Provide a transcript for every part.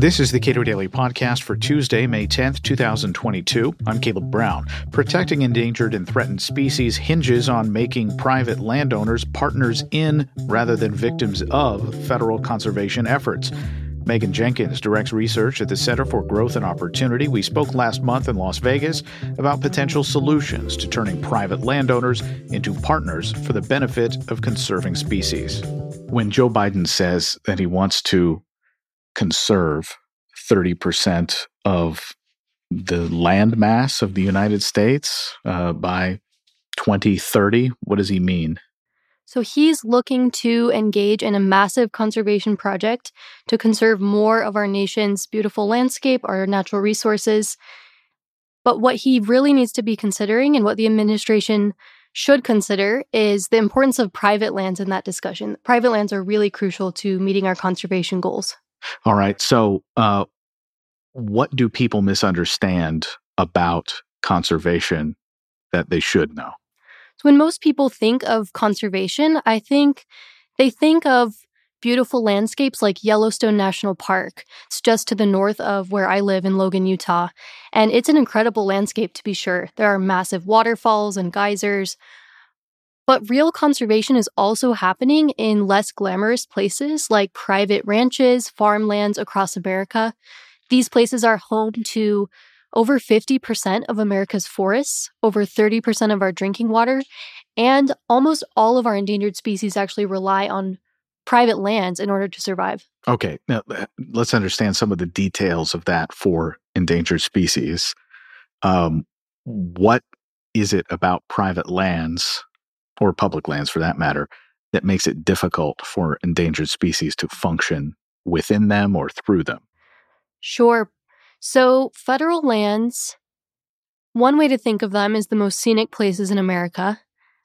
This is the Cato Daily Podcast for Tuesday, May 10th, 2022. I'm Caleb Brown. Protecting endangered and threatened species hinges on making private landowners partners in rather than victims of federal conservation efforts. Megan Jenkins directs research at the Center for Growth and Opportunity. We spoke last month in Las Vegas about potential solutions to turning private landowners into partners for the benefit of conserving species. When Joe Biden says that he wants to conserve 30% of the land mass of the United States uh, by 2030. What does he mean? So he's looking to engage in a massive conservation project to conserve more of our nation's beautiful landscape, our natural resources. But what he really needs to be considering and what the administration should consider is the importance of private lands in that discussion. Private lands are really crucial to meeting our conservation goals. All right. So, uh, what do people misunderstand about conservation that they should know? So, when most people think of conservation, I think they think of beautiful landscapes like Yellowstone National Park. It's just to the north of where I live in Logan, Utah. And it's an incredible landscape to be sure. There are massive waterfalls and geysers, but real conservation is also happening in less glamorous places like private ranches, farmlands across America. These places are home to over 50% of America's forests, over 30% of our drinking water, and almost all of our endangered species actually rely on private lands in order to survive. Okay, now let's understand some of the details of that for endangered species. Um, what is it about private lands or public lands for that matter, that makes it difficult for endangered species to function within them or through them? Sure. So, federal lands, one way to think of them is the most scenic places in America.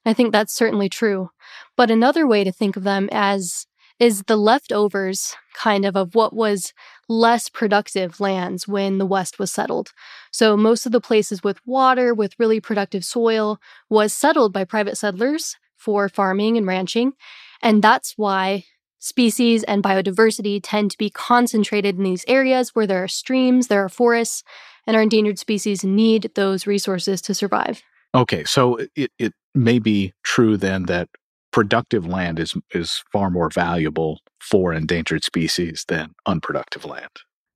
I think that's certainly true. But another way to think of them as is the leftovers kind of of what was less productive lands when the West was settled. So most of the places with water, with really productive soil, was settled by private settlers for farming and ranching. And that's why species and biodiversity tend to be concentrated in these areas where there are streams, there are forests, and our endangered species need those resources to survive. Okay, so it, it may be true then that productive land is is far more valuable for endangered species than unproductive land.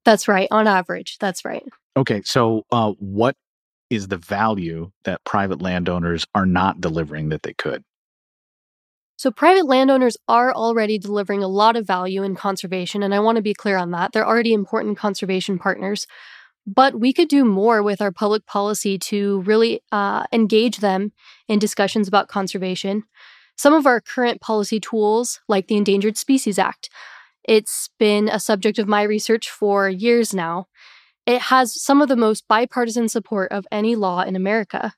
That's right. On average, that's right. Okay, so uh, what is the value that private landowners are not delivering that they could? So, private landowners are already delivering a lot of value in conservation, and I want to be clear on that. They're already important conservation partners, but we could do more with our public policy to really uh, engage them in discussions about conservation. Some of our current policy tools, like the Endangered Species Act, it's been a subject of my research for years now. It has some of the most bipartisan support of any law in America,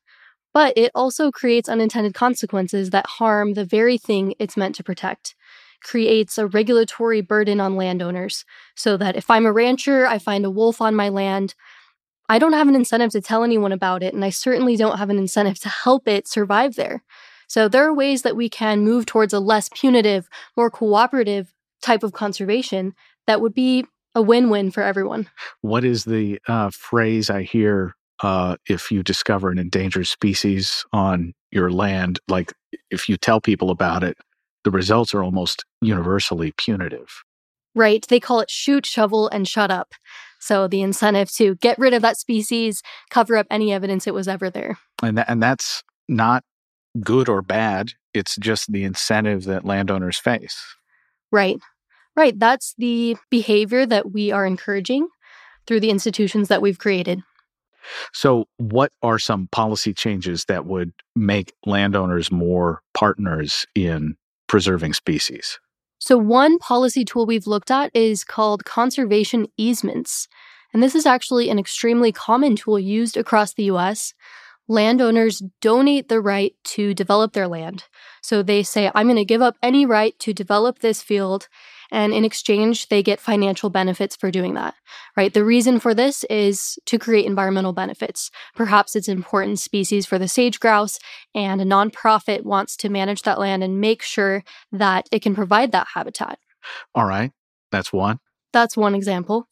but it also creates unintended consequences that harm the very thing it's meant to protect. Creates a regulatory burden on landowners, so that if I'm a rancher, I find a wolf on my land, I don't have an incentive to tell anyone about it, and I certainly don't have an incentive to help it survive there. So there are ways that we can move towards a less punitive, more cooperative type of conservation that would be a win-win for everyone. What is the uh, phrase I hear uh, if you discover an endangered species on your land? Like if you tell people about it, the results are almost universally punitive. Right. They call it shoot, shovel, and shut up. So the incentive to get rid of that species, cover up any evidence it was ever there. And that, and that's not good or bad. It's just the incentive that landowners face. Right. Right. That's the behavior that we are encouraging through the institutions that we've created. So, what are some policy changes that would make landowners more partners in preserving species? So, one policy tool we've looked at is called conservation easements. And this is actually an extremely common tool used across the US landowners donate the right to develop their land. So they say, I'm going to give up any right to develop this field. And in exchange, they get financial benefits for doing that, right? The reason for this is to create environmental benefits. Perhaps it's important species for the sage grouse, and a nonprofit wants to manage that land and make sure that it can provide that habitat. All right. That's one. That's one example.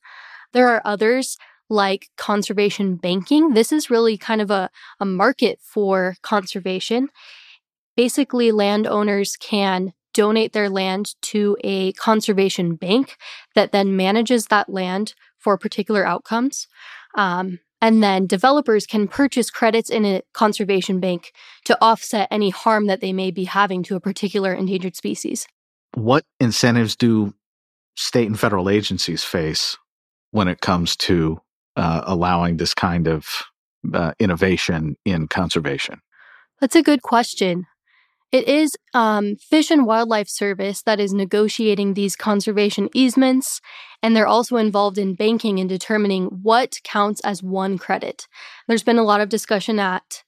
There are others like conservation banking. This is really kind of a, a market for conservation. Basically, landowners can donate their land to a conservation bank that then manages that land for particular outcomes. Um, and then developers can purchase credits in a conservation bank to offset any harm that they may be having to a particular endangered species. What incentives do state and federal agencies face when it comes to uh, allowing this kind of uh, innovation in conservation? That's a good question. It is um, Fish and Wildlife Service that is negotiating these conservation easements, and they're also involved in banking and determining what counts as one credit. There's been a lot of discussion at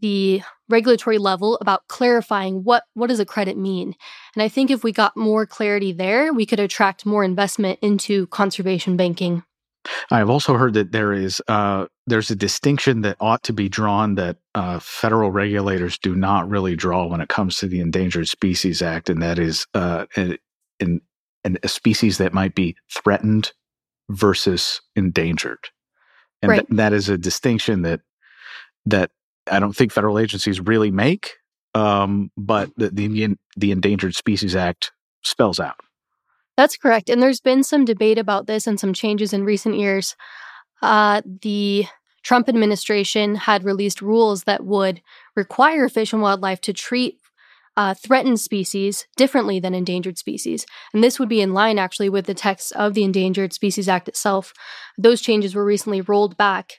the regulatory level about clarifying what what does a credit mean. And I think if we got more clarity there, we could attract more investment into conservation banking. I've also heard that there is uh, there's a distinction that ought to be drawn that uh, federal regulators do not really draw when it comes to the Endangered Species Act, and that is uh, an, an, a species that might be threatened versus endangered, and right. th- that is a distinction that that I don't think federal agencies really make, um, but the, the the Endangered Species Act spells out. That's correct. And there's been some debate about this and some changes in recent years. Uh, the Trump administration had released rules that would require Fish and Wildlife to treat uh, threatened species differently than endangered species. And this would be in line actually with the text of the Endangered Species Act itself. Those changes were recently rolled back.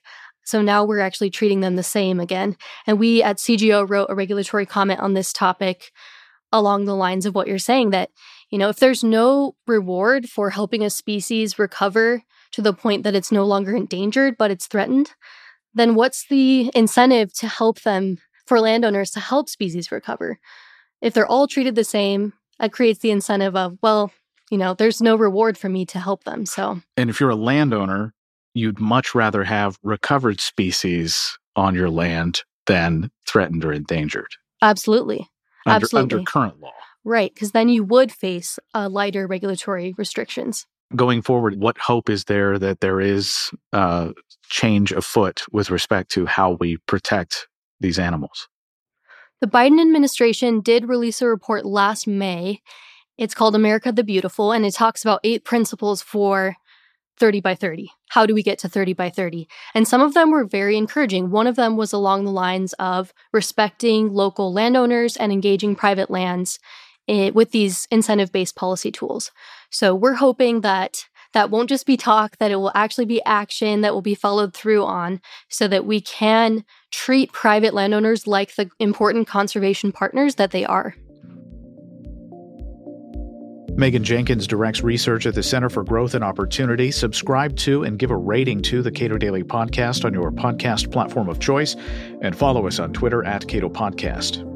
So now we're actually treating them the same again. And we at CGO wrote a regulatory comment on this topic along the lines of what you're saying that you know, if there's no reward for helping a species recover to the point that it's no longer endangered, but it's threatened, then what's the incentive to help them for landowners to help species recover? If they're all treated the same, that creates the incentive of, well, you know, there's no reward for me to help them. So, and if you're a landowner, you'd much rather have recovered species on your land than threatened or endangered. Absolutely. Under, Absolutely. Under current law. Right, because then you would face uh, lighter regulatory restrictions. Going forward, what hope is there that there is uh, change afoot with respect to how we protect these animals? The Biden administration did release a report last May. It's called America the Beautiful, and it talks about eight principles for 30 by 30. How do we get to 30 by 30? And some of them were very encouraging. One of them was along the lines of respecting local landowners and engaging private lands it, with these incentive based policy tools. So we're hoping that that won't just be talk, that it will actually be action that will be followed through on so that we can treat private landowners like the important conservation partners that they are. Megan Jenkins directs research at the Center for Growth and Opportunity. Subscribe to and give a rating to the Cato Daily Podcast on your podcast platform of choice, and follow us on Twitter at Cato Podcast.